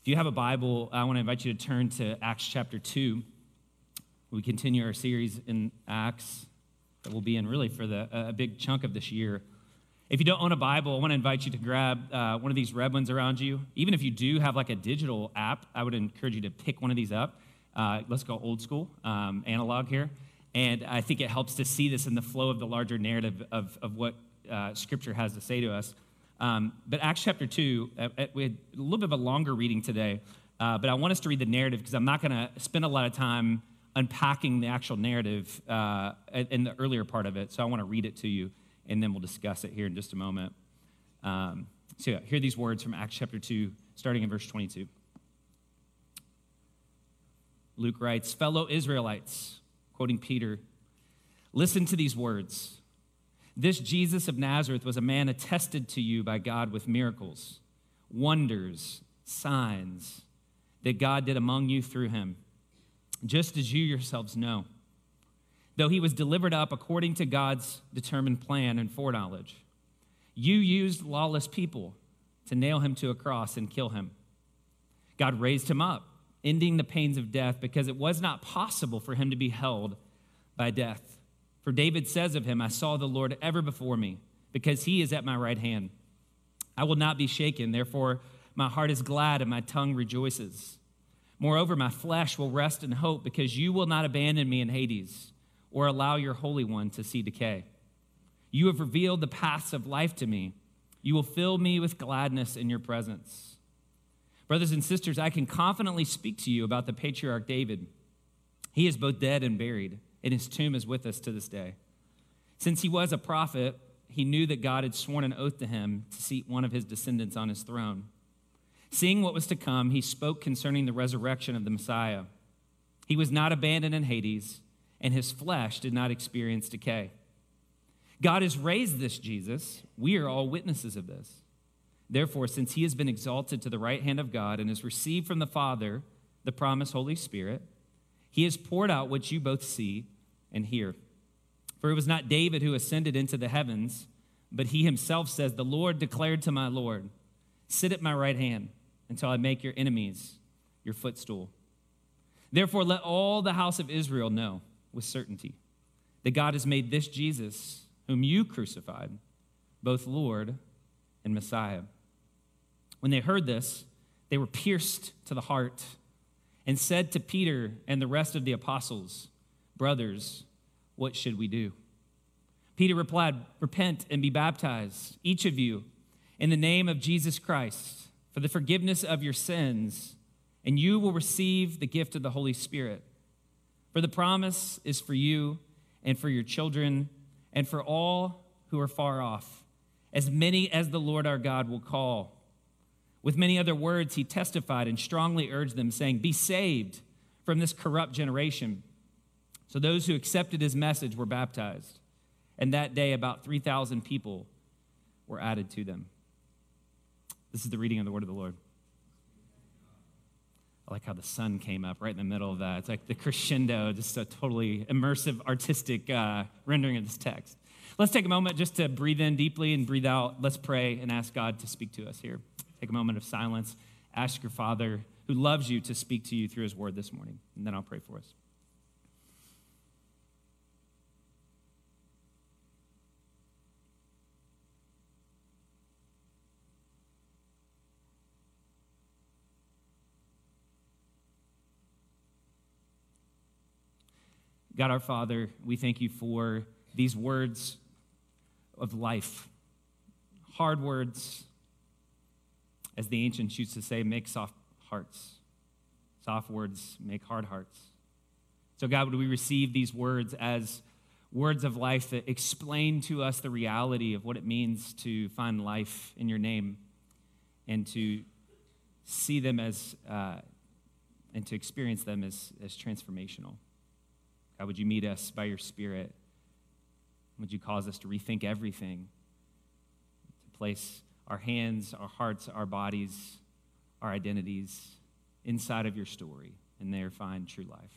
If you have a Bible, I want to invite you to turn to Acts chapter 2. We continue our series in Acts that we'll be in really for the, a big chunk of this year. If you don't own a Bible, I want to invite you to grab uh, one of these red ones around you. Even if you do have like a digital app, I would encourage you to pick one of these up. Uh, let's go old school, um, analog here. And I think it helps to see this in the flow of the larger narrative of, of what uh, Scripture has to say to us. Um, but Acts chapter 2, uh, uh, we had a little bit of a longer reading today, uh, but I want us to read the narrative because I'm not going to spend a lot of time unpacking the actual narrative uh, in the earlier part of it. So I want to read it to you, and then we'll discuss it here in just a moment. Um, so, yeah, hear these words from Acts chapter 2, starting in verse 22. Luke writes, Fellow Israelites, quoting Peter, listen to these words. This Jesus of Nazareth was a man attested to you by God with miracles, wonders, signs that God did among you through him, just as you yourselves know. Though he was delivered up according to God's determined plan and foreknowledge, you used lawless people to nail him to a cross and kill him. God raised him up, ending the pains of death because it was not possible for him to be held by death. For David says of him, I saw the Lord ever before me, because he is at my right hand. I will not be shaken, therefore, my heart is glad and my tongue rejoices. Moreover, my flesh will rest in hope, because you will not abandon me in Hades or allow your Holy One to see decay. You have revealed the paths of life to me. You will fill me with gladness in your presence. Brothers and sisters, I can confidently speak to you about the patriarch David. He is both dead and buried and his tomb is with us to this day. Since he was a prophet, he knew that God had sworn an oath to him to seat one of his descendants on his throne. Seeing what was to come, he spoke concerning the resurrection of the Messiah. He was not abandoned in Hades, and his flesh did not experience decay. God has raised this Jesus. We are all witnesses of this. Therefore, since he has been exalted to the right hand of God and has received from the Father the promised Holy Spirit, he has poured out what you both see and hear. For it was not David who ascended into the heavens, but he himself says, The Lord declared to my Lord, Sit at my right hand until I make your enemies your footstool. Therefore, let all the house of Israel know with certainty that God has made this Jesus, whom you crucified, both Lord and Messiah. When they heard this, they were pierced to the heart and said to Peter and the rest of the apostles, Brothers, what should we do? Peter replied, Repent and be baptized, each of you, in the name of Jesus Christ, for the forgiveness of your sins, and you will receive the gift of the Holy Spirit. For the promise is for you and for your children and for all who are far off, as many as the Lord our God will call. With many other words, he testified and strongly urged them, saying, Be saved from this corrupt generation. So those who accepted his message were baptized. And that day, about 3,000 people were added to them. This is the reading of the word of the Lord. I like how the sun came up right in the middle of that. It's like the crescendo, just a totally immersive, artistic uh, rendering of this text. Let's take a moment just to breathe in deeply and breathe out. Let's pray and ask God to speak to us here. Take a moment of silence. Ask your Father who loves you to speak to you through his word this morning, and then I'll pray for us. God our Father, we thank you for these words of life, hard words, as the ancients used to say, make soft hearts. Soft words make hard hearts. So, God, would we receive these words as words of life that explain to us the reality of what it means to find life in your name and to see them as, uh, and to experience them as, as transformational. God, would you meet us by your Spirit? Would you cause us to rethink everything, to place our hands, our hearts, our bodies, our identities inside of your story, and there find true life.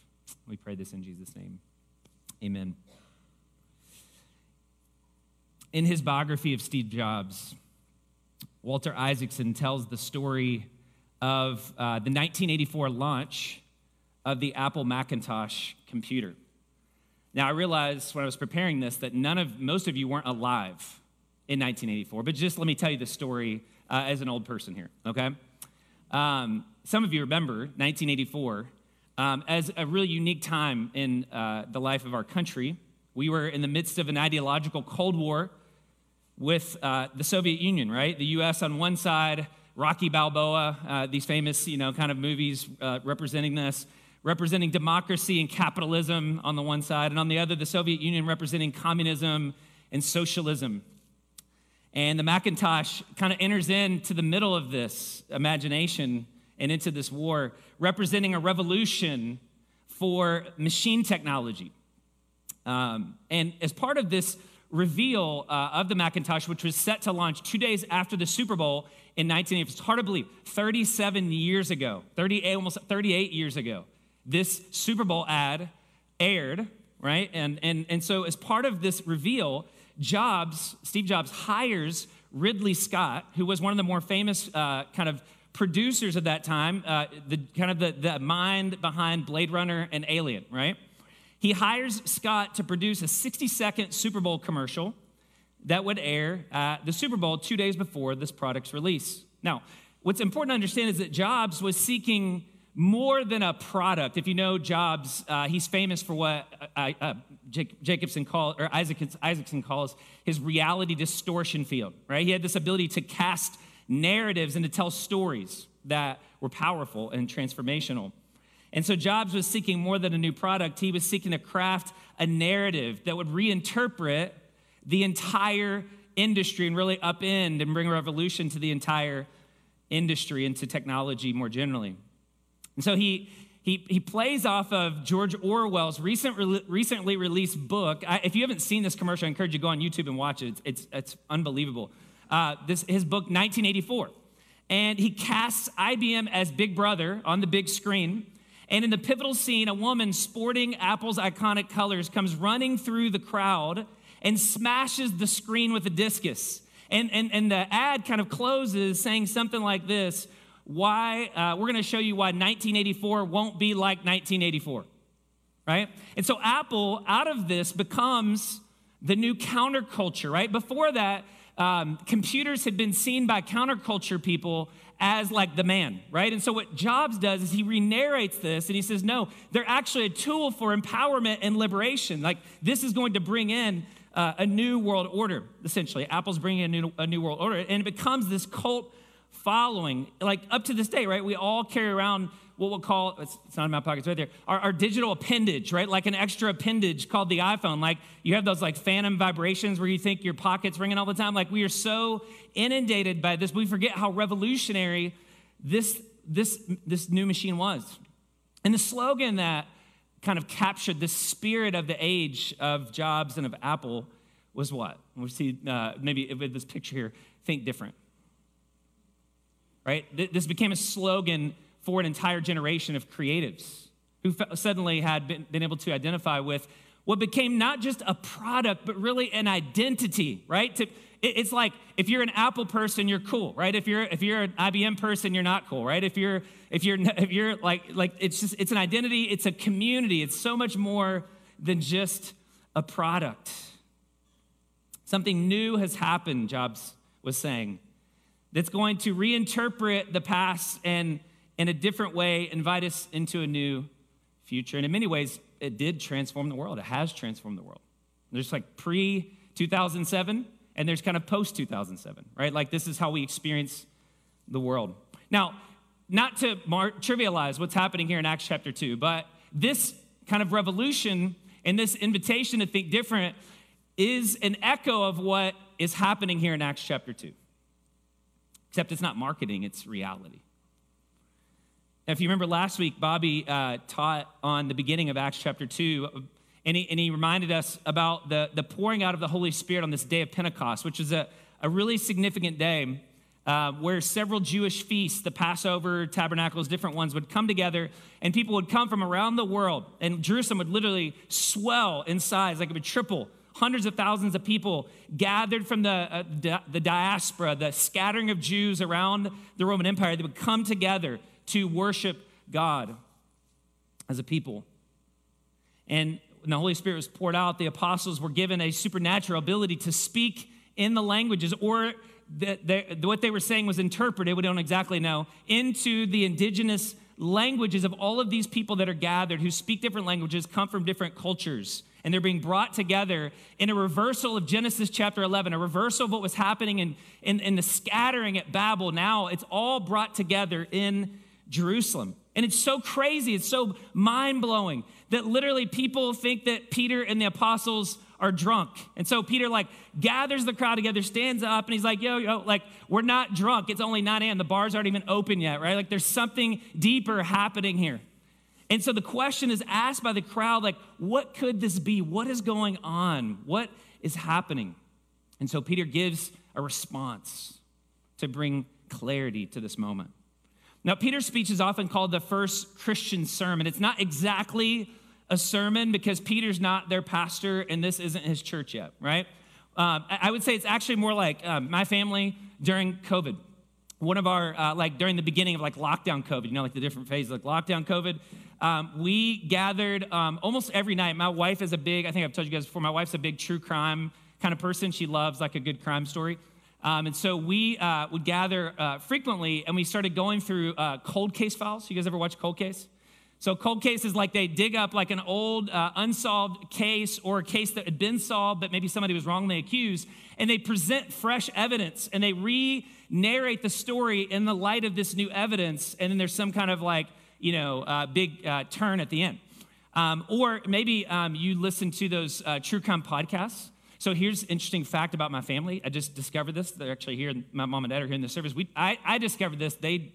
We pray this in Jesus' name. Amen. In his biography of Steve Jobs, Walter Isaacson tells the story of uh, the 1984 launch of the Apple Macintosh computer. Now, I realized when I was preparing this that none of, most of you weren't alive in 1984, but just let me tell you the story uh, as an old person here, okay? Um, some of you remember 1984 um, as a really unique time in uh, the life of our country. We were in the midst of an ideological Cold War with uh, the Soviet Union, right? The US on one side, Rocky Balboa, uh, these famous, you know, kind of movies uh, representing this representing democracy and capitalism on the one side, and on the other, the Soviet Union representing communism and socialism. And the Macintosh kind of enters into the middle of this imagination and into this war, representing a revolution for machine technology. Um, and as part of this reveal uh, of the Macintosh, which was set to launch two days after the Super Bowl in 1980, it's hard to believe, 37 years ago, 38, almost 38 years ago, this Super Bowl ad aired, right? And, and, and so, as part of this reveal, Jobs, Steve Jobs, hires Ridley Scott, who was one of the more famous uh, kind of producers of that time, uh, the kind of the, the mind behind Blade Runner and Alien, right? He hires Scott to produce a 60 second Super Bowl commercial that would air at the Super Bowl two days before this product's release. Now, what's important to understand is that Jobs was seeking more than a product. If you know Jobs, uh, he's famous for what uh, uh, Jacobson calls, or Isaacson calls his reality distortion field, right? He had this ability to cast narratives and to tell stories that were powerful and transformational. And so Jobs was seeking more than a new product. He was seeking to craft a narrative that would reinterpret the entire industry and really upend and bring a revolution to the entire industry and to technology more generally. And so he, he, he plays off of George Orwell's recent, recently released book. I, if you haven't seen this commercial, I encourage you to go on YouTube and watch it. It's, it's, it's unbelievable. Uh, this, his book, 1984. And he casts IBM as Big Brother on the big screen. And in the pivotal scene, a woman sporting Apple's iconic colors comes running through the crowd and smashes the screen with a discus. And, and, and the ad kind of closes saying something like this why, uh, we're going to show you why 1984 won't be like 1984, right? And so Apple, out of this, becomes the new counterculture, right? Before that, um, computers had been seen by counterculture people as like the man, right? And so what Jobs does is he re narrates this and he says, no, they're actually a tool for empowerment and liberation. Like this is going to bring in uh, a new world order, essentially. Apple's bringing a new, a new world order, and it becomes this cult following. Like up to this day, right? We all carry around what we'll call, it's, not in my pockets right there, our, our, digital appendage, right? Like an extra appendage called the iPhone. Like you have those like phantom vibrations where you think your pocket's ringing all the time. Like we are so inundated by this, we forget how revolutionary this, this, this new machine was. And the slogan that kind of captured the spirit of the age of Jobs and of Apple was what? We see uh, maybe with this picture here, think different right? This became a slogan for an entire generation of creatives who suddenly had been, been able to identify with what became not just a product, but really an identity, right? To, it's like if you're an Apple person, you're cool, right? If you're if you're an IBM person, you're not cool, right? If you're if you're if you're like like it's just it's an identity, it's a community, it's so much more than just a product. Something new has happened, Jobs was saying that's going to reinterpret the past and in a different way invite us into a new future. And in many ways, it did transform the world. It has transformed the world. There's like pre 2007 and there's kind of post 2007, right? Like this is how we experience the world. Now, not to mar- trivialize what's happening here in Acts chapter 2, but this kind of revolution and this invitation to think different is an echo of what is happening here in Acts chapter 2. Except it's not marketing, it's reality. If you remember last week, Bobby uh, taught on the beginning of Acts chapter 2, and he, and he reminded us about the, the pouring out of the Holy Spirit on this day of Pentecost, which is a, a really significant day uh, where several Jewish feasts, the Passover, Tabernacles, different ones, would come together, and people would come from around the world, and Jerusalem would literally swell in size, like it would triple hundreds of thousands of people gathered from the, uh, di- the diaspora, the scattering of Jews around the Roman Empire, they would come together to worship God as a people. And when the Holy Spirit was poured out, the apostles were given a supernatural ability to speak in the languages or that what they were saying was interpreted, we don't exactly know, into the indigenous languages of all of these people that are gathered who speak different languages, come from different cultures. And they're being brought together in a reversal of Genesis chapter 11, a reversal of what was happening in, in, in the scattering at Babel. Now it's all brought together in Jerusalem. And it's so crazy, it's so mind blowing that literally people think that Peter and the apostles are drunk. And so Peter like gathers the crowd together, stands up, and he's like, yo, yo, like, we're not drunk. It's only 9 a.m. The bars aren't even open yet, right? Like there's something deeper happening here. And so the question is asked by the crowd, like, what could this be? What is going on? What is happening? And so Peter gives a response to bring clarity to this moment. Now, Peter's speech is often called the first Christian sermon. It's not exactly a sermon because Peter's not their pastor and this isn't his church yet, right? Uh, I would say it's actually more like um, my family during COVID. One of our, uh, like during the beginning of like lockdown COVID, you know, like the different phases, like lockdown COVID, um, we gathered um, almost every night. My wife is a big, I think I've told you guys before, my wife's a big true crime kind of person. She loves like a good crime story. Um, and so we uh, would gather uh, frequently and we started going through uh, cold case files. You guys ever watch Cold Case? So cold case is like they dig up like an old uh, unsolved case or a case that had been solved, but maybe somebody was wrongly accused, and they present fresh evidence and they re-narrate the story in the light of this new evidence, and then there's some kind of like you know uh, big uh, turn at the end. Um, or maybe um, you listen to those true crime podcasts so here's interesting fact about my family. I just discovered this. They're actually here. My mom and dad are here in the service. We, I, I discovered this. They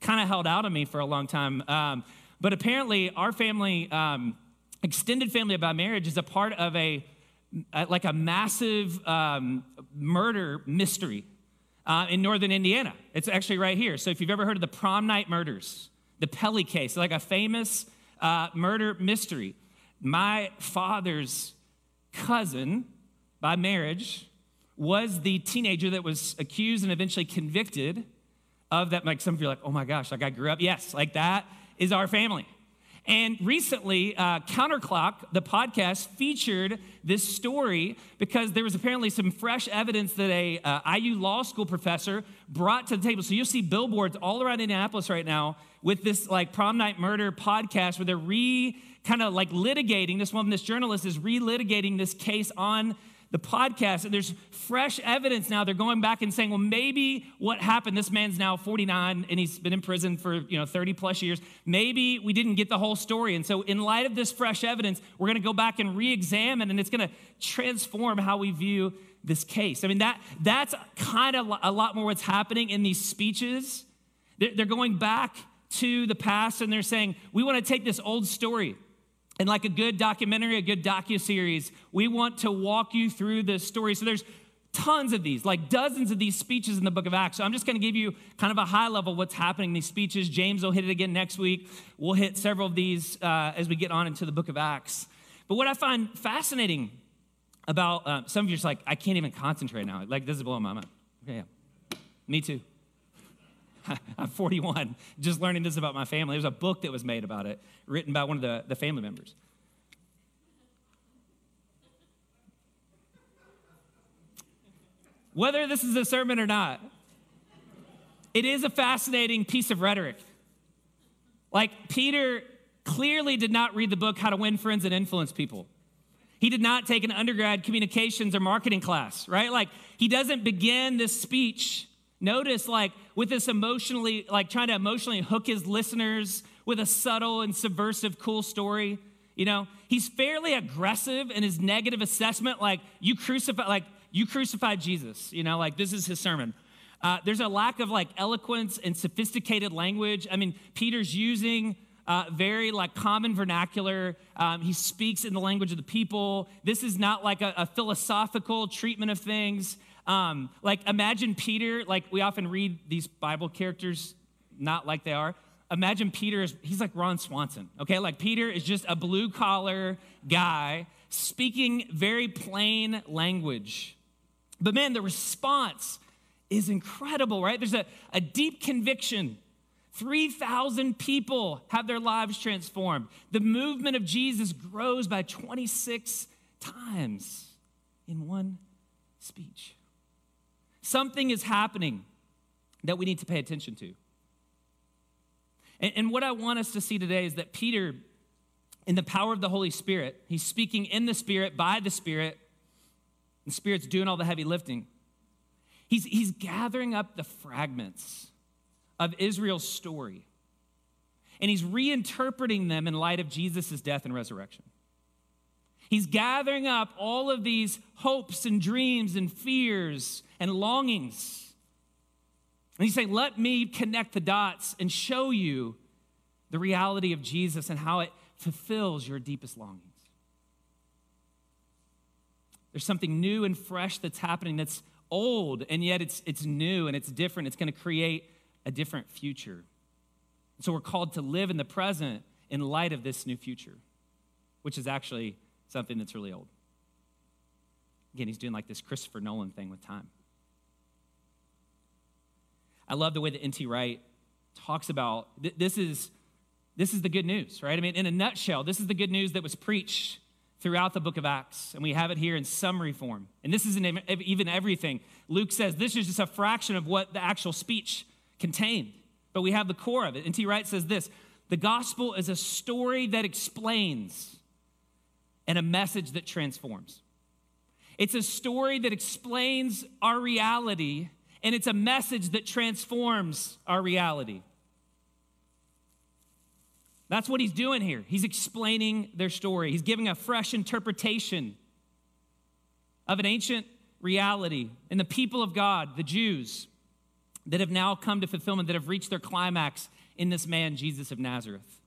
kind of held out on me for a long time. Um, but apparently, our family, um, extended family by marriage, is a part of a, like a massive um, murder mystery uh, in northern Indiana. It's actually right here. So if you've ever heard of the prom night murders, the Pelley case, like a famous uh, murder mystery, my father's cousin by marriage was the teenager that was accused and eventually convicted of that. Like some of you are like, oh my gosh, like I grew up. Yes, like that is our family. And recently, uh, Counterclock, the podcast, featured this story because there was apparently some fresh evidence that a uh, IU law school professor brought to the table. So you'll see billboards all around Indianapolis right now with this like prom night murder podcast where they're re kind of like litigating this woman, this journalist is re-litigating this case on the podcast, and there's fresh evidence now. They're going back and saying, well, maybe what happened, this man's now 49 and he's been in prison for, you know, 30 plus years. Maybe we didn't get the whole story. And so, in light of this fresh evidence, we're going to go back and re examine, and it's going to transform how we view this case. I mean, that, that's kind of a lot more what's happening in these speeches. They're going back to the past and they're saying, we want to take this old story and like a good documentary, a good docu-series, we want to walk you through this story. So there's tons of these, like dozens of these speeches in the book of Acts. So I'm just going to give you kind of a high level what's happening in these speeches. James will hit it again next week. We'll hit several of these uh, as we get on into the book of Acts. But what I find fascinating about uh, some of you are just like, I can't even concentrate now. Like this is blowing my mind. Okay, yeah. Me too. I'm 41, just learning this about my family. There's a book that was made about it, written by one of the, the family members. Whether this is a sermon or not, it is a fascinating piece of rhetoric. Like, Peter clearly did not read the book How to Win Friends and Influence People. He did not take an undergrad communications or marketing class, right? Like, he doesn't begin this speech Notice, like, with this emotionally, like trying to emotionally hook his listeners with a subtle and subversive, cool story. You know, he's fairly aggressive in his negative assessment, like, you crucify, like, you crucified Jesus, you know, like, this is his sermon. Uh, there's a lack of like eloquence and sophisticated language. I mean, Peter's using uh, very like common vernacular. Um, he speaks in the language of the people. This is not like a, a philosophical treatment of things. Um, like, imagine Peter, like, we often read these Bible characters not like they are. Imagine Peter, is, he's like Ron Swanson, okay? Like, Peter is just a blue collar guy speaking very plain language. But man, the response is incredible, right? There's a, a deep conviction. 3,000 people have their lives transformed. The movement of Jesus grows by 26 times in one speech. Something is happening that we need to pay attention to. And, and, what I want us to see today is that Peter, in the power of the Holy Spirit, he's speaking in the Spirit, by the Spirit, the Spirit's doing all the heavy lifting. He's, he's gathering up the fragments of Israel's story, and he's reinterpreting them in light of Jesus' death and resurrection. He's gathering up all of these hopes and dreams and fears and longings. And he's saying, Let me connect the dots and show you the reality of Jesus and how it fulfills your deepest longings. There's something new and fresh that's happening that's old, and yet it's, it's new and it's different. It's going to create a different future. So we're called to live in the present in light of this new future, which is actually something that's really old. Again, he's doing like this Christopher Nolan thing with time. I love the way that N.T. Wright talks about th- this is this is the good news, right? I mean, in a nutshell, this is the good news that was preached throughout the book of Acts, and we have it here in summary form. And this isn't even everything. Luke says this is just a fraction of what the actual speech contained, but we have the core of it. N.T. Wright says this the gospel is a story that explains and a message that transforms. It's a story that explains our reality, and it's a message that transforms our reality. That's what he's doing here. He's explaining their story, he's giving a fresh interpretation of an ancient reality. And the people of God, the Jews, that have now come to fulfillment, that have reached their climax in this man, Jesus of Nazareth.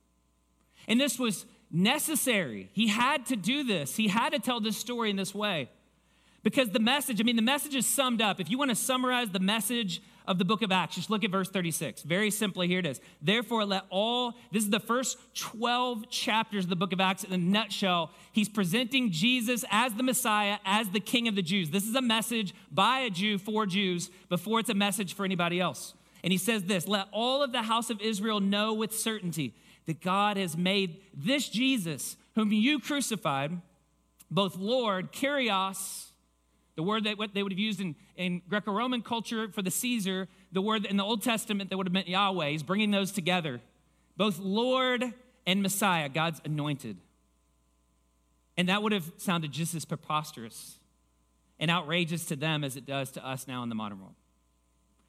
And this was necessary. He had to do this, he had to tell this story in this way. Because the message, I mean, the message is summed up. If you want to summarize the message of the book of Acts. Just look at verse 36. Very simply, here it is. Therefore, let all, this is the first 12 chapters of the book of Acts in a nutshell. He's presenting Jesus as the Messiah, as the King of the Jews. This is a message by a Jew for Jews before it's a message for anybody else. And he says this Let all of the house of Israel know with certainty that God has made this Jesus, whom you crucified, both Lord, Kyrios, the word that they would have used in, in Greco Roman culture for the Caesar, the word in the Old Testament that would have meant Yahweh, is bringing those together. Both Lord and Messiah, God's anointed. And that would have sounded just as preposterous and outrageous to them as it does to us now in the modern world.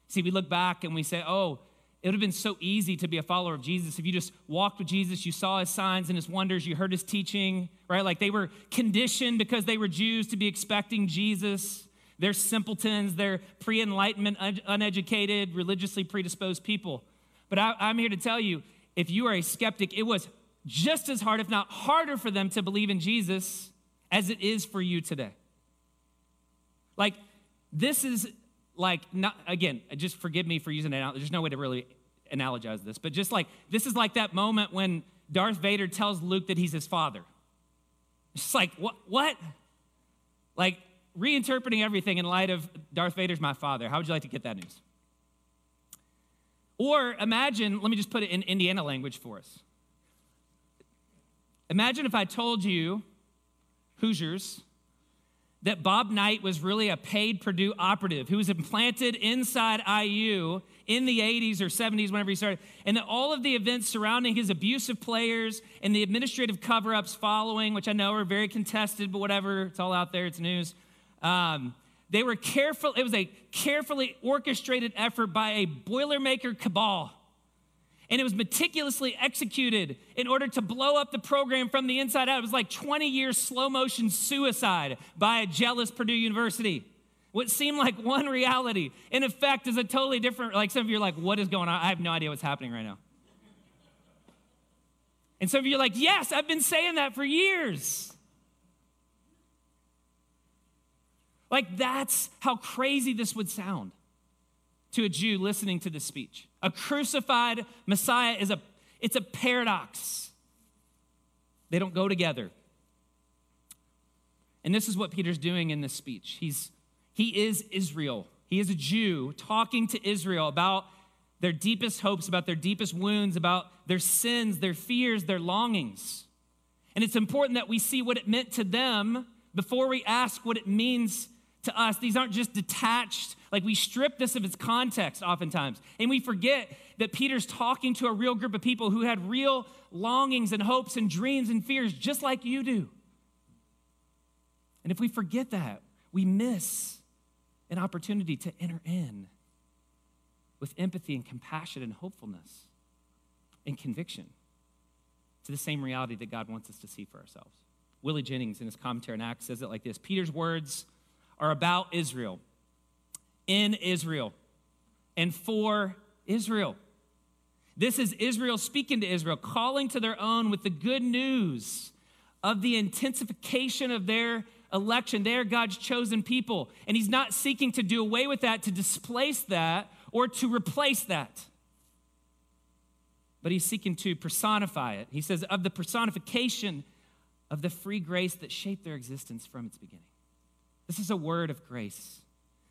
See, we look back and we say, oh, it would have been so easy to be a follower of Jesus if you just walked with Jesus, you saw his signs and his wonders, you heard his teaching, right? Like they were conditioned because they were Jews to be expecting Jesus. They're simpletons, they're pre enlightenment, uneducated, religiously predisposed people. But I, I'm here to tell you if you are a skeptic, it was just as hard, if not harder, for them to believe in Jesus as it is for you today. Like, this is like not again just forgive me for using it there's no way to really analogize this but just like this is like that moment when darth vader tells luke that he's his father. It's like what what? Like reinterpreting everything in light of darth vader's my father. How would you like to get that news? Or imagine let me just put it in indiana language for us. Imagine if i told you hoosiers that Bob Knight was really a paid Purdue operative who was implanted inside IU in the 80s or 70s, whenever he started, and that all of the events surrounding his abuse of players and the administrative cover ups following, which I know are very contested, but whatever, it's all out there, it's news. Um, they were careful, it was a carefully orchestrated effort by a Boilermaker cabal and it was meticulously executed in order to blow up the program from the inside out. It was like 20 years slow motion suicide by a jealous Purdue University. What seemed like one reality, in effect, is a totally different. Like some of you are like, what is going on? I have no idea what's happening right now. And some of you are like, yes, I've been saying that for years. Like, that's how crazy this would sound to a Jew listening to this speech. A crucified Messiah is a it's a paradox. They don't go together. And this is what Peter's doing in this speech. He's, he is Israel. He is a Jew talking to Israel about their deepest hopes, about their deepest wounds, about their sins, their fears, their longings. And it's important that we see what it meant to them before we ask what it means to us. These aren't just detached, like we strip this of its context oftentimes. And we forget that Peter's talking to a real group of people who had real longings and hopes and dreams and fears, just like you do. And if we forget that, we miss an opportunity to enter in with empathy and compassion and hopefulness and conviction to the same reality that God wants us to see for ourselves. Willie Jennings, in his commentary on Acts, says it like this Peter's words are about Israel, in Israel, and for Israel. This is Israel speaking to Israel, calling to their own with the good news of the intensification of their election. They are God's chosen people. And he's not seeking to do away with that, to displace that, or to replace that. But he's seeking to personify it. He says, of the personification of the free grace that shaped their existence from its beginning. This is a word of grace.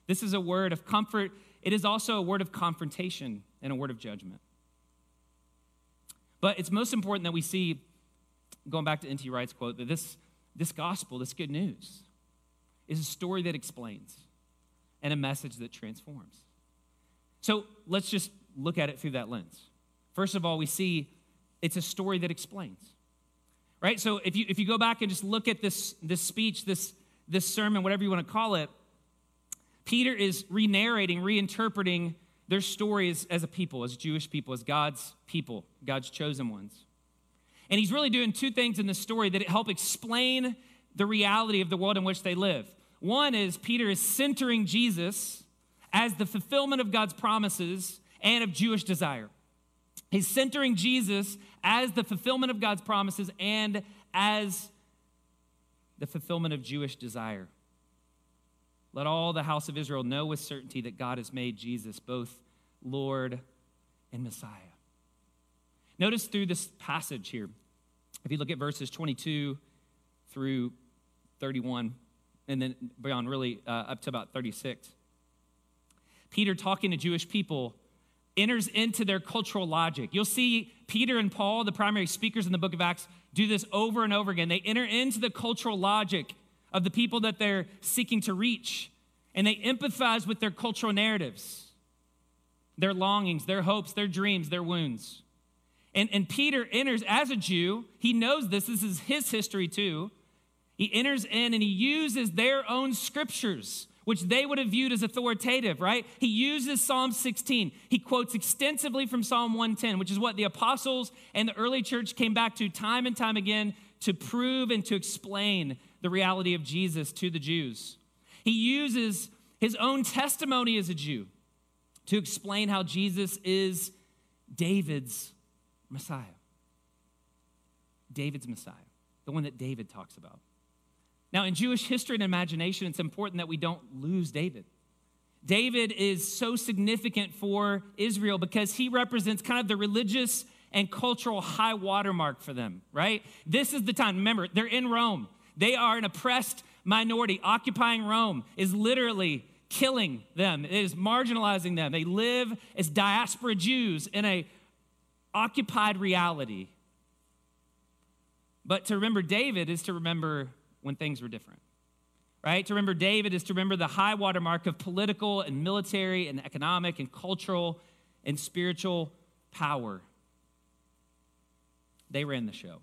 This is a word of comfort. It is also a word of confrontation and a word of judgment. But it's most important that we see, going back to N.T. Wright's quote, that this, this gospel, this good news, is a story that explains and a message that transforms. So let's just look at it through that lens. First of all, we see it's a story that explains. Right? So if you if you go back and just look at this this speech, this this sermon, whatever you want to call it, Peter is re-narrating, reinterpreting their stories as a people, as Jewish people, as God's people, God's chosen ones. And he's really doing two things in the story that help explain the reality of the world in which they live. One is Peter is centering Jesus as the fulfillment of God's promises and of Jewish desire. He's centering Jesus as the fulfillment of God's promises and as the fulfillment of Jewish desire. Let all the house of Israel know with certainty that God has made Jesus both Lord and Messiah. Notice through this passage here, if you look at verses 22 through 31, and then beyond, really uh, up to about 36, Peter talking to Jewish people enters into their cultural logic. You'll see Peter and Paul, the primary speakers in the book of Acts, do this over and over again. They enter into the cultural logic of the people that they're seeking to reach, and they empathize with their cultural narratives, their longings, their hopes, their dreams, their wounds. And, and Peter enters as a Jew, he knows this, this is his history too. He enters in and he uses their own scriptures which they would have viewed as authoritative, right? He uses Psalm 16. He quotes extensively from Psalm 110, which is what the apostles and the early church came back to time and time again to prove and to explain the reality of Jesus to the Jews. He uses his own testimony as a Jew to explain how Jesus is David's Messiah. David's Messiah, the one that David talks about. Now, in Jewish history and imagination, it's important that we don't lose David. David is so significant for Israel because he represents kind of the religious and cultural high watermark for them, right? This is the time. Remember, they're in Rome. They are an oppressed minority. Occupying Rome is literally killing them. It is marginalizing them. They live as diaspora Jews in a occupied reality. But to remember David is to remember when things were different. Right? To remember David is to remember the high watermark of political and military and economic and cultural and spiritual power. They ran the show.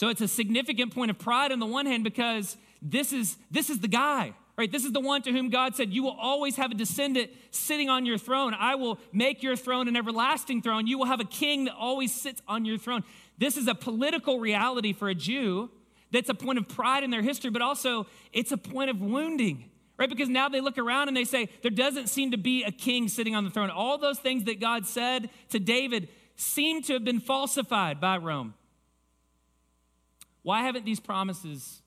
So it's a significant point of pride on the one hand because this is this is the guy, right? This is the one to whom God said, "You will always have a descendant sitting on your throne. I will make your throne an everlasting throne. You will have a king that always sits on your throne." This is a political reality for a Jew that's a point of pride in their history, but also it's a point of wounding, right? Because now they look around and they say, there doesn't seem to be a king sitting on the throne. All those things that God said to David seem to have been falsified by Rome. Why haven't these promises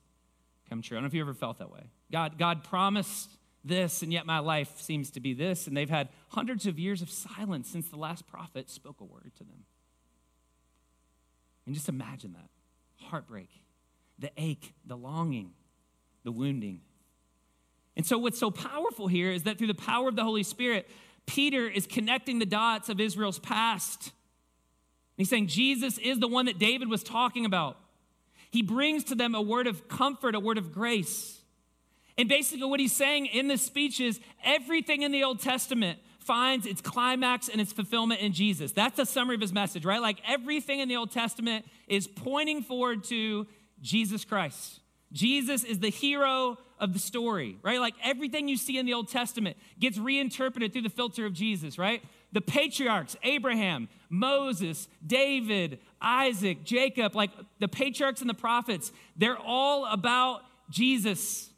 come true? I don't know if you ever felt that way. God, God promised this, and yet my life seems to be this. And they've had hundreds of years of silence since the last prophet spoke a word to them. And just imagine that heartbreak the ache, the longing. the wounding. And so, what's so powerful here is that through the power of the Holy Spirit, Peter is connecting the dots of Israel's past. He's saying Jesus is the one that David was talking about. He brings to them a word of comfort, a word of grace. And basically, what he's saying in this speech is everything in the Old Testament finds its climax and its fulfillment in Jesus. That's a summary of his message, right? Like everything in the Old Testament is pointing forward to Jesus Christ. Jesus is the hero of the story, right? Like everything you see in the Old Testament gets reinterpreted through the filter of Jesus, right? The patriarchs, Abraham, Moses, David, Isaac, Jacob, like the patriarchs and the prophets, they're all about Jesus.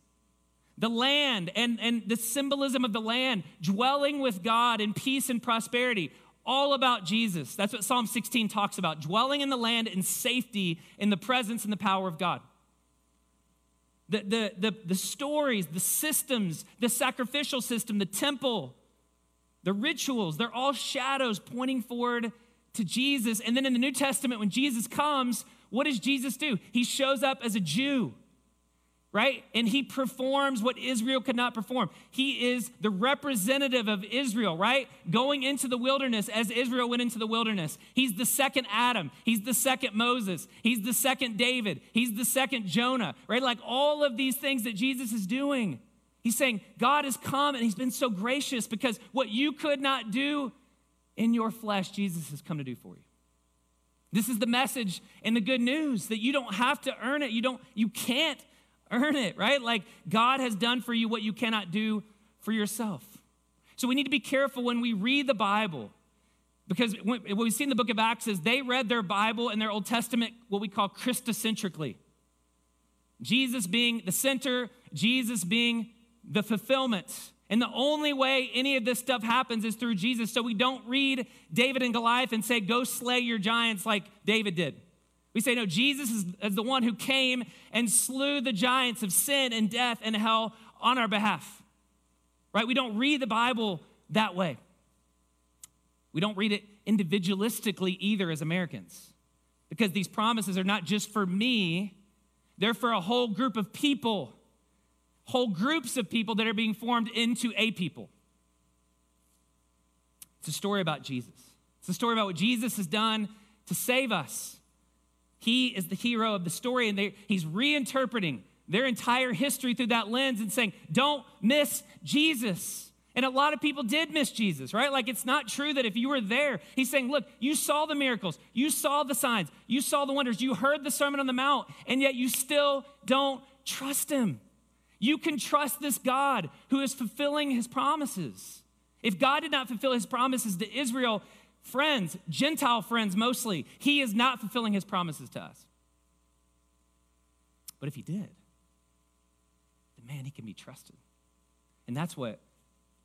The land and, and the symbolism of the land, dwelling with God in peace and prosperity, all about Jesus. That's what Psalm 16 talks about dwelling in the land in safety in the presence and the power of God. The, the, the, the stories, the systems, the sacrificial system, the temple, the rituals, they're all shadows pointing forward to Jesus. And then in the New Testament, when Jesus comes, what does Jesus do? He shows up as a Jew right? And he performs what Israel could not perform. He is the representative of Israel, right? Going into the wilderness as Israel went into the wilderness. He's the second Adam. He's the second Moses. He's the second David. He's the second Jonah, right? Like all of these things that Jesus is doing. He's saying, God has come and he's been so gracious because what you could not do in your flesh, Jesus has come to do for you. This is the message and the good news that you don't have to earn it. You don't you can't earn it, right? Like God has done for you what you cannot do for yourself. So we need to be careful when we read the Bible because what we see in the book of Acts is they read their Bible and their Old Testament what we call Christocentrically. Jesus being the center, Jesus being the fulfillment. And the only way any of this stuff happens is through Jesus. So we don't read David and Goliath and say, go slay your giants like David did. We say, no, Jesus is, is the one who came and slew the giants of sin and death and hell on our behalf. Right? We don't read the Bible that way. We don't read it individualistically either as Americans because these promises are not just for me, they're for a whole group of people, whole groups of people that are being formed into a people. It's a story about Jesus. It's a story about what Jesus has done to save us. He is the hero of the story, and he's reinterpreting their entire history through that lens and saying, Don't miss Jesus. And a lot of people did miss Jesus, right? Like it's not true that if you were there, he's saying, Look, you saw the miracles, you saw the signs, you saw the wonders, you heard the Sermon on the Mount, and yet you still don't trust him. You can trust this God who is fulfilling his promises. If God did not fulfill his promises to Israel, friends, Gentile friends mostly, he is not fulfilling his promises to us. But if he did, then man, he can be trusted. And that's what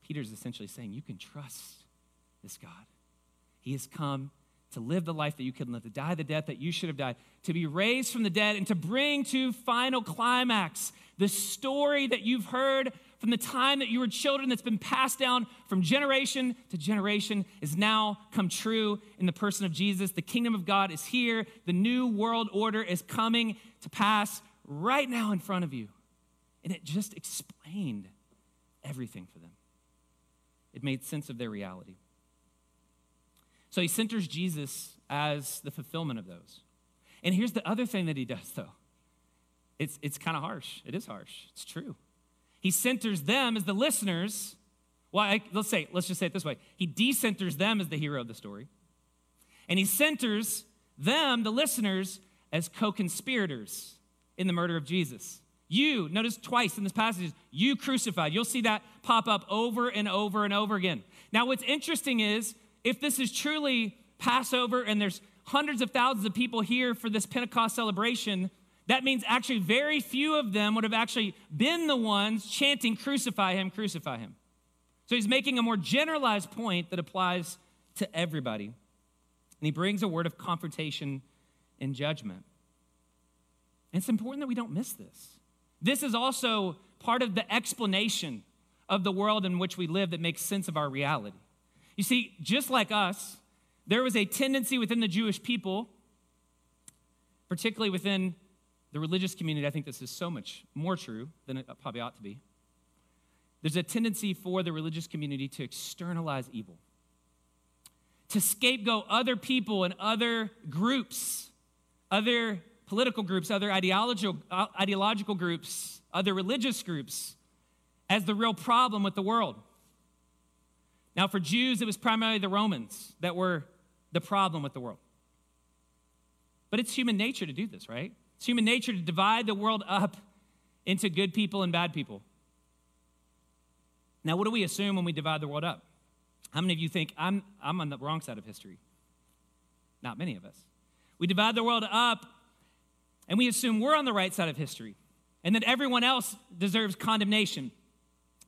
Peter's essentially saying. You can trust this God. He has come to live the life that you couldn't live, to die the death that you should have died, to be raised from the dead, and to bring to final climax the story that you've heard from the time that you were children that's been passed down from generation to generation is now come true in the person of Jesus. The kingdom of God is here. The new world order is coming to pass right now in front of you. And it just explained everything for them. It made sense of their reality. So he centers Jesus as the fulfillment of those. And here's the other thing that he does, though. It's, it's kind of harsh. It is harsh. It's true. He centers them as the listeners. Well, I, let's say, let's just say it this way. He decenters them as the hero of the story. And he centers them, the listeners, as co conspirators in the murder of Jesus. You, notice twice in this passage, you crucified. You'll see that pop up over and over and over again. Now, what's interesting is if this is truly Passover and there's hundreds of thousands of people here for this Pentecost celebration, that means actually very few of them would have actually been the ones chanting, Crucify him, crucify him. So he's making a more generalized point that applies to everybody. And he brings a word of confrontation and judgment. And it's important that we don't miss this. This is also part of the explanation of the world in which we live that makes sense of our reality. You see, just like us, there was a tendency within the Jewish people, particularly within the religious community, I think this is so much more true than it probably ought to be. There's a tendency for the religious community to externalize evil, to scapegoat other people and other groups, other political groups, other ideological, uh, ideological groups, other religious groups as the real problem with the world. Now, for Jews, it was primarily the Romans that were the problem with the world. But it's human nature to do this, right? It's human nature to divide the world up into good people and bad people. Now, what do we assume when we divide the world up? How many of you think I'm, I'm on the wrong side of history? Not many of us. We divide the world up and we assume we're on the right side of history and that everyone else deserves condemnation.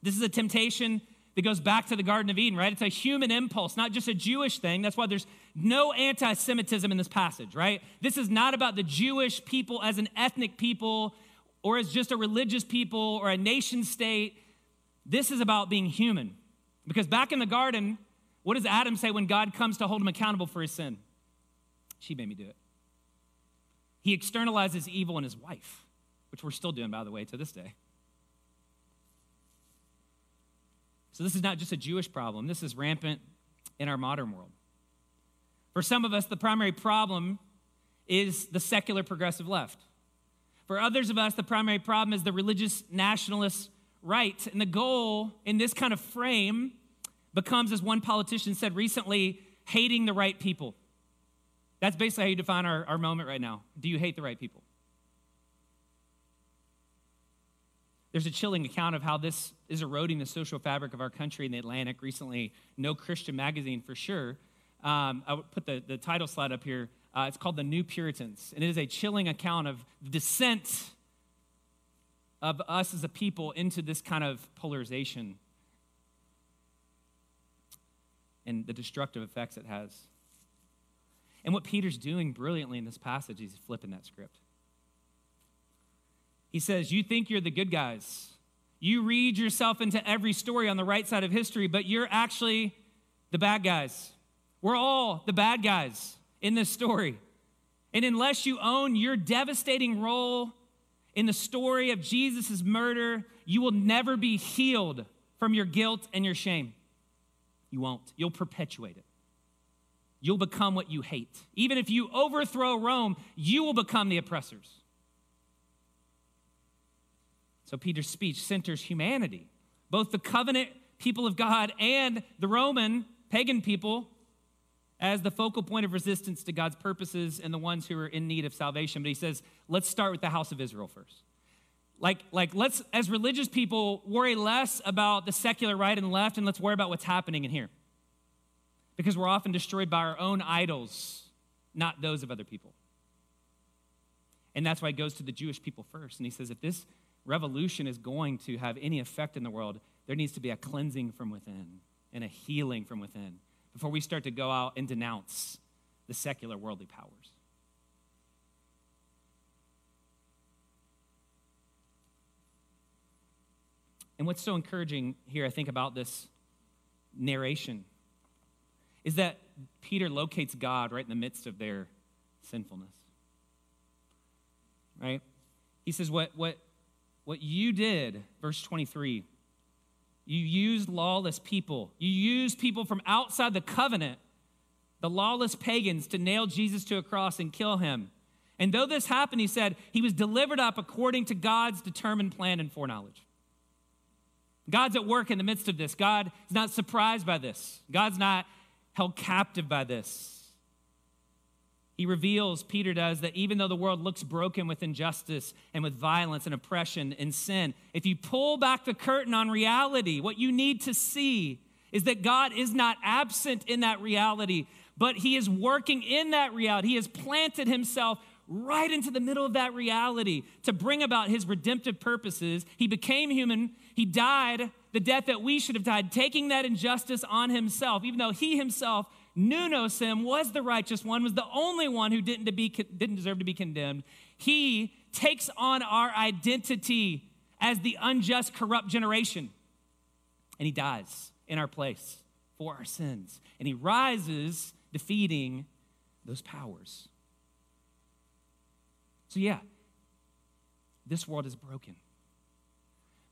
This is a temptation that goes back to the Garden of Eden, right? It's a human impulse, not just a Jewish thing. That's why there's no anti Semitism in this passage, right? This is not about the Jewish people as an ethnic people or as just a religious people or a nation state. This is about being human. Because back in the garden, what does Adam say when God comes to hold him accountable for his sin? She made me do it. He externalizes evil in his wife, which we're still doing, by the way, to this day. So this is not just a Jewish problem, this is rampant in our modern world. For some of us, the primary problem is the secular progressive left. For others of us, the primary problem is the religious nationalist right. And the goal in this kind of frame becomes, as one politician said recently, hating the right people. That's basically how you define our, our moment right now. Do you hate the right people? There's a chilling account of how this is eroding the social fabric of our country in the Atlantic recently. No Christian magazine for sure. Um, I would put the, the title slide up here. Uh, it's called The New Puritans, and it is a chilling account of the descent of us as a people into this kind of polarization and the destructive effects it has. And what Peter's doing brilliantly in this passage is flipping that script. He says, You think you're the good guys. You read yourself into every story on the right side of history, but you're actually the bad guys. We're all the bad guys in this story. And unless you own your devastating role in the story of Jesus' murder, you will never be healed from your guilt and your shame. You won't. You'll perpetuate it. You'll become what you hate. Even if you overthrow Rome, you will become the oppressors. So Peter's speech centers humanity, both the covenant people of God and the Roman pagan people, as the focal point of resistance to God's purposes and the ones who are in need of salvation. But he says, let's start with the house of Israel first. Like, like let's, as religious people, worry less about the secular right and left, and let's worry about what's happening in here. Because we're often destroyed by our own idols, not those of other people. And that's why he goes to the Jewish people first. And he says, if this revolution is going to have any effect in the world, there needs to be a cleansing from within and a healing from within before we start to go out and denounce the secular worldly powers. And what's so encouraging here, I think, about this narration is that Peter locates God right in the midst of their sinfulness. Right? He says, What, what what you did, verse 23, you used lawless people. You used people from outside the covenant, the lawless pagans, to nail Jesus to a cross and kill him. And though this happened, he said, he was delivered up according to God's determined plan and foreknowledge. God's at work in the midst of this. God is not surprised by this. God's not held captive by this. He reveals, Peter does, that even though the world looks broken with injustice and with violence and oppression and sin, if you pull back the curtain on reality, what you need to see is that God is not absent in that reality, but He is working in that reality. He has planted Himself right into the middle of that reality to bring about His redemptive purposes. He became human, He died the death that we should have died, taking that injustice on Himself, even though He Himself knew no sin, was the righteous one, was the only one who didn't, be, didn't deserve to be condemned. He takes on our identity as the unjust, corrupt generation. And he dies in our place for our sins. And he rises, defeating those powers. So, yeah, this world is broken.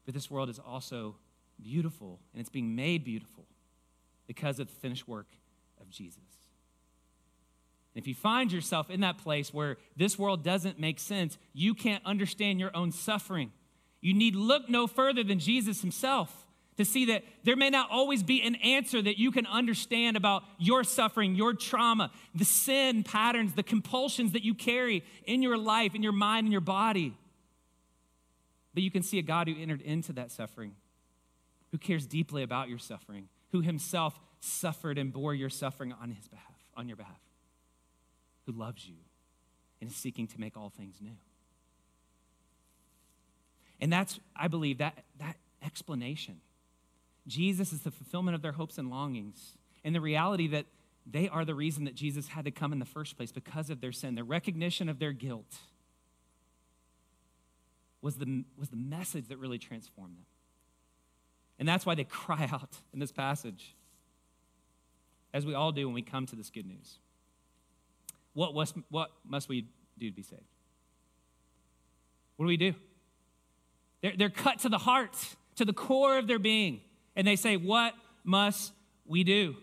But this world is also beautiful, and it's being made beautiful because of the finished work Jesus. And if you find yourself in that place where this world doesn't make sense, you can't understand your own suffering. You need look no further than Jesus himself to see that there may not always be an answer that you can understand about your suffering, your trauma, the sin patterns, the compulsions that you carry in your life, in your mind, in your body. But you can see a God who entered into that suffering, who cares deeply about your suffering, who himself suffered and bore your suffering on his behalf, on your behalf, who loves you and is seeking to make all things new. And that's, I believe, that, that explanation. Jesus is the fulfillment of their hopes and longings. And the reality that they are the reason that Jesus had to come in the first place because of their sin, the recognition of their guilt was the, was the message that really transformed them. And that's why they cry out in this passage, as we all do when we come to this good news. What, was, what must we do to be saved? What do we do? They're, they're cut to the heart, to the core of their being. And they say, What must we do?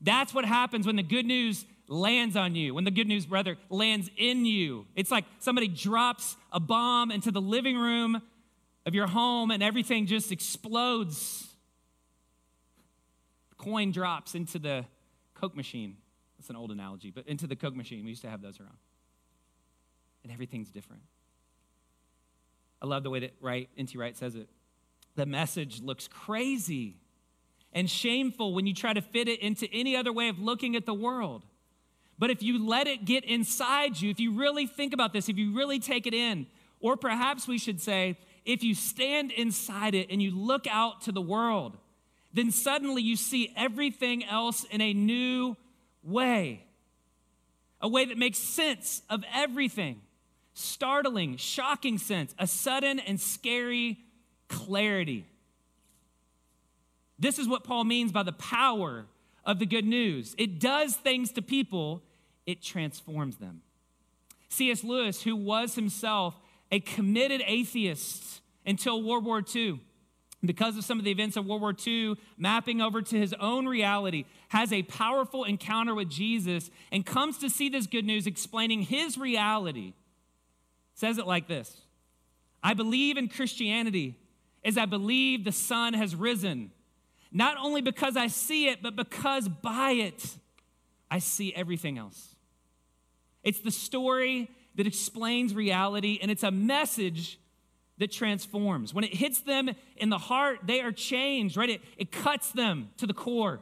That's what happens when the good news lands on you, when the good news, brother, lands in you. It's like somebody drops a bomb into the living room of your home and everything just explodes. Coin drops into the Coke machine. That's an old analogy, but into the Coke machine. We used to have those around. And everything's different. I love the way that Wright, N.T. Wright says it. The message looks crazy and shameful when you try to fit it into any other way of looking at the world. But if you let it get inside you, if you really think about this, if you really take it in, or perhaps we should say, if you stand inside it and you look out to the world, then suddenly you see everything else in a new way, a way that makes sense of everything startling, shocking sense, a sudden and scary clarity. This is what Paul means by the power of the good news. It does things to people, it transforms them. C.S. Lewis, who was himself a committed atheist until World War II, because of some of the events of World War II, mapping over to his own reality, has a powerful encounter with Jesus and comes to see this good news explaining his reality says it like this I believe in Christianity as I believe the sun has risen, not only because I see it, but because by it I see everything else. It's the story that explains reality, and it's a message that transforms. When it hits them in the heart, they are changed, right? It, it cuts them to the core,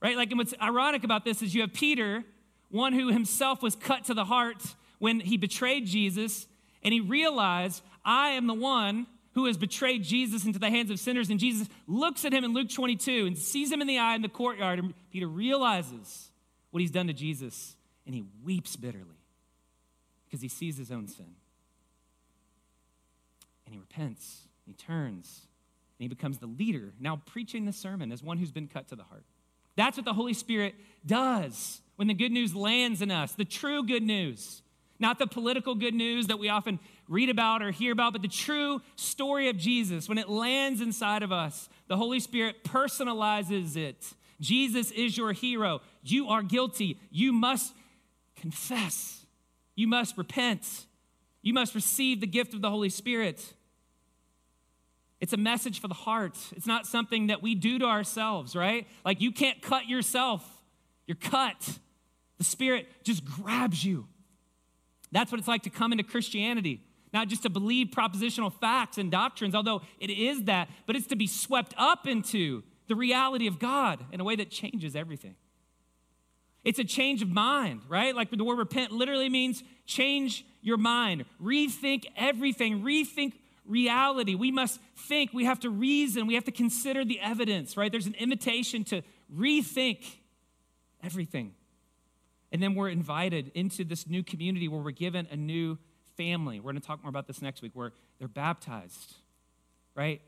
right? Like, and what's ironic about this is you have Peter, one who himself was cut to the heart when he betrayed Jesus and he realized, I am the one who has betrayed Jesus into the hands of sinners. And Jesus looks at him in Luke 22 and sees him in the eye in the courtyard. And Peter realizes what he's done to Jesus and he weeps bitterly because he sees his own sin. And he repents, he turns, and he becomes the leader, now preaching the sermon as one who's been cut to the heart. That's what the Holy Spirit does when the good news lands in us, the true good news. Not the political good news that we often read about or hear about, but the true story of Jesus. When it lands inside of us, the Holy Spirit personalizes it. Jesus is your hero. You are guilty. You must confess. You must repent. You must receive the gift of the Holy Spirit. It's a message for the heart. It's not something that we do to ourselves, right? Like you can't cut yourself. You're cut. The Spirit just grabs you that's what it's like to come into Christianity. Not just to believe propositional facts and doctrines, although it is that, but it's to be swept up into the reality of God in a way that changes everything. It's a change of mind, right? Like the word repent literally means change your mind, rethink everything, rethink reality. We must think, we have to reason, we have to consider the evidence, right? There's an invitation to rethink everything. And then we're invited into this new community where we're given a new family. We're going to talk more about this next week, where they're baptized, right?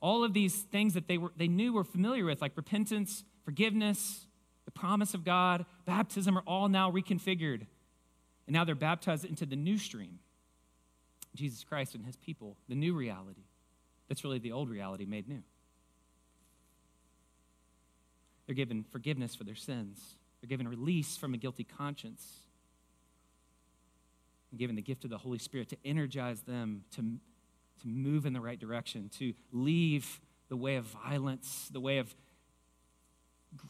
All of these things that they, were, they knew were familiar with, like repentance, forgiveness, the promise of God, baptism, are all now reconfigured. And now they're baptized into the new stream. Jesus Christ and his people, the new reality. That's really the old reality made new. They're given forgiveness for their sins, they're given release from a guilty conscience, and given the gift of the Holy Spirit to energize them to, to move in the right direction, to leave the way of violence, the way of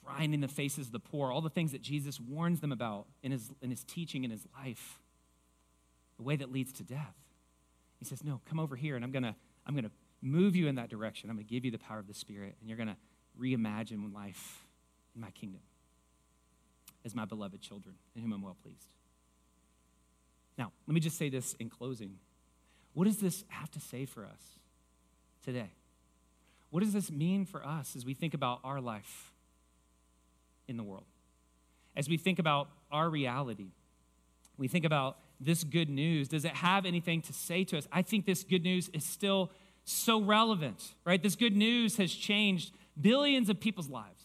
grinding the faces of the poor, all the things that Jesus warns them about in his, in his teaching in his life, the way that leads to death. He says, No, come over here, and I'm going to I'm going to move you in that direction. I'm going to give you the power of the Spirit, and you're going to reimagine life in my kingdom as my beloved children, in whom I'm well pleased. Now, let me just say this in closing. What does this have to say for us today? What does this mean for us as we think about our life in the world? As we think about our reality, we think about this good news. Does it have anything to say to us? I think this good news is still so relevant, right? This good news has changed billions of people's lives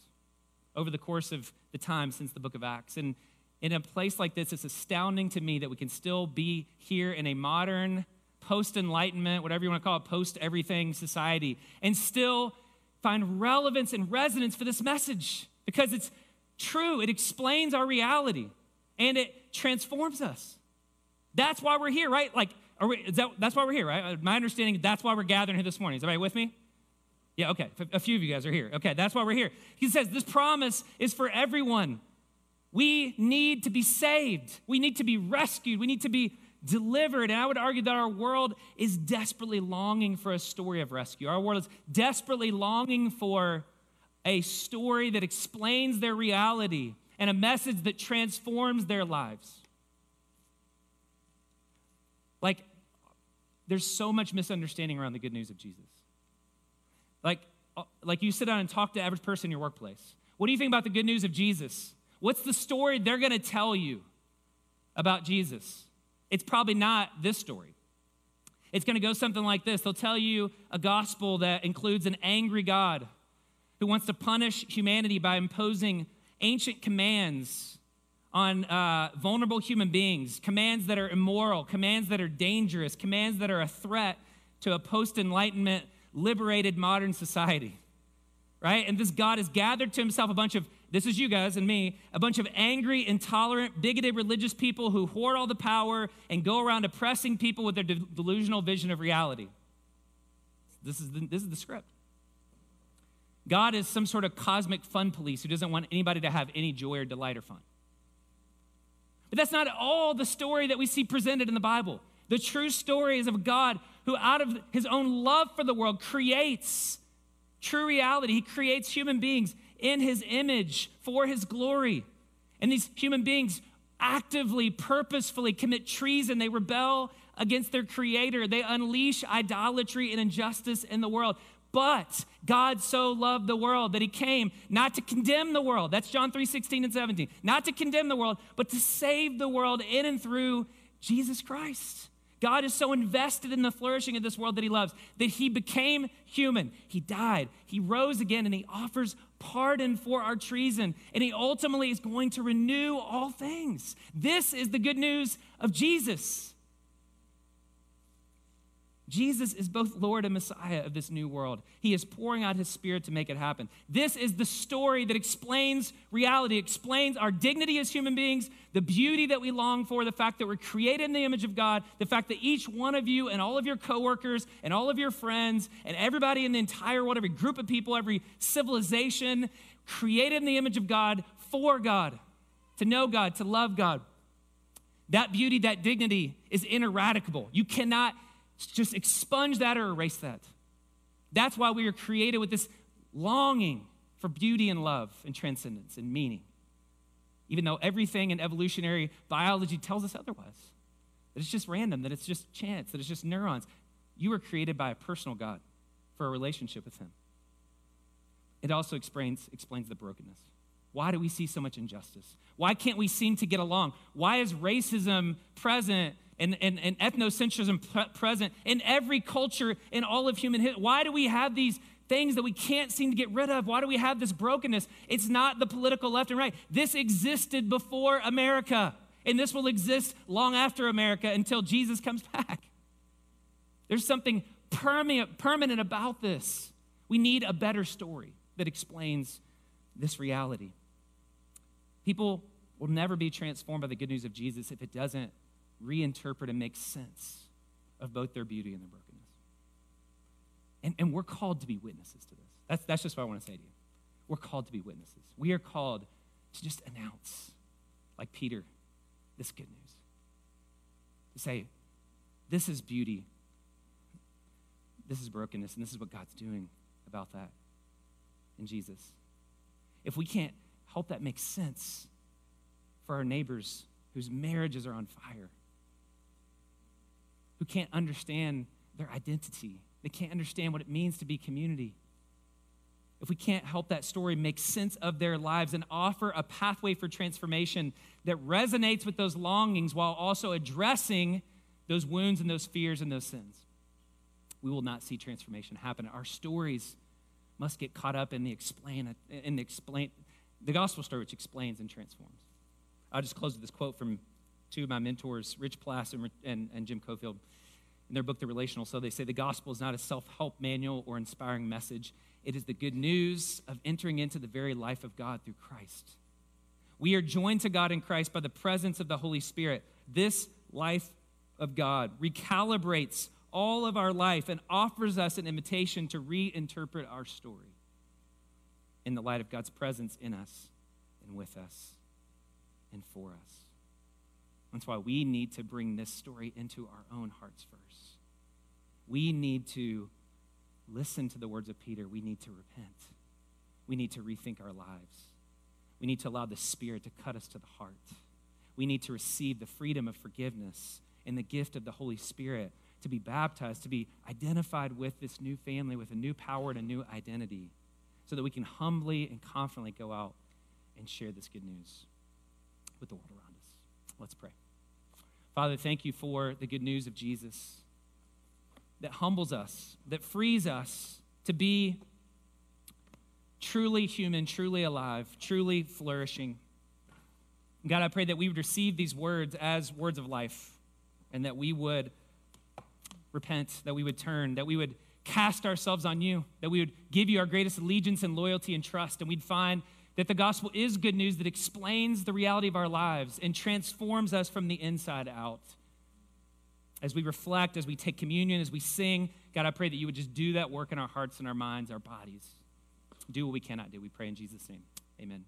over the course of the time since the book of Acts. And in a place like this, it's astounding to me that we can still be here in a modern, post enlightenment, whatever you want to call it, post everything society, and still find relevance and resonance for this message because it's true. It explains our reality and it transforms us. That's why we're here, right? Like, we, that, that's why we're here, right? Uh, my understanding, that's why we're gathering here this morning. Is everybody with me? Yeah, okay. A few of you guys are here. Okay, that's why we're here. He says this promise is for everyone. We need to be saved. We need to be rescued. We need to be delivered. And I would argue that our world is desperately longing for a story of rescue. Our world is desperately longing for a story that explains their reality and a message that transforms their lives. Like, there's so much misunderstanding around the good news of Jesus. Like, uh, like you sit down and talk to average person in your workplace. What do you think about the good news of Jesus? What's the story they're going to tell you about Jesus? It's probably not this story. It's going to go something like this. They'll tell you a gospel that includes an angry God who wants to punish humanity by imposing ancient commands on uh, vulnerable human beings, commands that are immoral, commands that are dangerous, commands that are a threat to a post enlightenment, liberated modern society. Right? And this God has gathered to himself a bunch of, this is you guys and me, a bunch of angry, intolerant, bigoted religious people who hoard all the power and go around oppressing people with their de- delusional vision of reality. This is, the, this is the script. God is some sort of cosmic fun police who doesn't want anybody to have any joy or delight or fun. But that's not all the story that we see presented in the Bible. The true story is of God who, out of his own love for the world, creates true reality. He creates human beings in his image for his glory. And these human beings actively, purposefully commit treason. They rebel against their creator. They unleash idolatry and injustice in the world. But God so loved the world that he came not to condemn the world. That's John 3 16 and 17. Not to condemn the world, but to save the world in and through Jesus Christ. God is so invested in the flourishing of this world that he loves that he became human. He died, he rose again, and he offers pardon for our treason. And he ultimately is going to renew all things. This is the good news of Jesus. Jesus is both Lord and Messiah of this new world. He is pouring out his spirit to make it happen. This is the story that explains reality, explains our dignity as human beings, the beauty that we long for, the fact that we're created in the image of God, the fact that each one of you and all of your coworkers and all of your friends and everybody in the entire world, every group of people, every civilization, created in the image of God for God, to know God, to love God. That beauty, that dignity is ineradicable. You cannot just expunge that or erase that. That's why we were created with this longing for beauty and love and transcendence and meaning. Even though everything in evolutionary biology tells us otherwise. That it's just random, that it's just chance, that it's just neurons. You were created by a personal God for a relationship with Him. It also explains, explains the brokenness. Why do we see so much injustice? Why can't we seem to get along? Why is racism present and, and, and ethnocentrism pre- present in every culture in all of human history. Why do we have these things that we can't seem to get rid of? Why do we have this brokenness? It's not the political left and right. This existed before America, and this will exist long after America until Jesus comes back. There's something permanent, permanent about this. We need a better story that explains this reality. People will never be transformed by the good news of Jesus if it doesn't reinterpret and make sense of both their beauty and their brokenness. And, and we're called to be witnesses to this. That's, that's just what I want to say to you. We're called to be witnesses. We are called to just announce, like Peter, this good news. To say, this is beauty, this is brokenness, and this is what God's doing about that in Jesus. If we can't help that make sense for our neighbors whose marriages are on fire, who can't understand their identity, they can't understand what it means to be community. If we can't help that story make sense of their lives and offer a pathway for transformation that resonates with those longings while also addressing those wounds and those fears and those sins, we will not see transformation happen. Our stories must get caught up in the explain in the explain the gospel story which explains and transforms. I'll just close with this quote from two of my mentors, Rich Plass and, and, and Jim Cofield, in their book, The Relational. So they say the gospel is not a self help manual or inspiring message, it is the good news of entering into the very life of God through Christ. We are joined to God in Christ by the presence of the Holy Spirit. This life of God recalibrates all of our life and offers us an invitation to reinterpret our story in the light of God's presence in us and with us and for us. That's why we need to bring this story into our own hearts first. We need to listen to the words of Peter. We need to repent. We need to rethink our lives. We need to allow the Spirit to cut us to the heart. We need to receive the freedom of forgiveness and the gift of the Holy Spirit to be baptized, to be identified with this new family, with a new power and a new identity, so that we can humbly and confidently go out and share this good news with the world around us. Let's pray. Father, thank you for the good news of Jesus that humbles us, that frees us to be truly human, truly alive, truly flourishing. God, I pray that we would receive these words as words of life and that we would repent, that we would turn, that we would cast ourselves on you, that we would give you our greatest allegiance and loyalty and trust, and we'd find that the gospel is good news that explains the reality of our lives and transforms us from the inside out. As we reflect, as we take communion, as we sing, God, I pray that you would just do that work in our hearts and our minds, our bodies. Do what we cannot do. We pray in Jesus' name. Amen.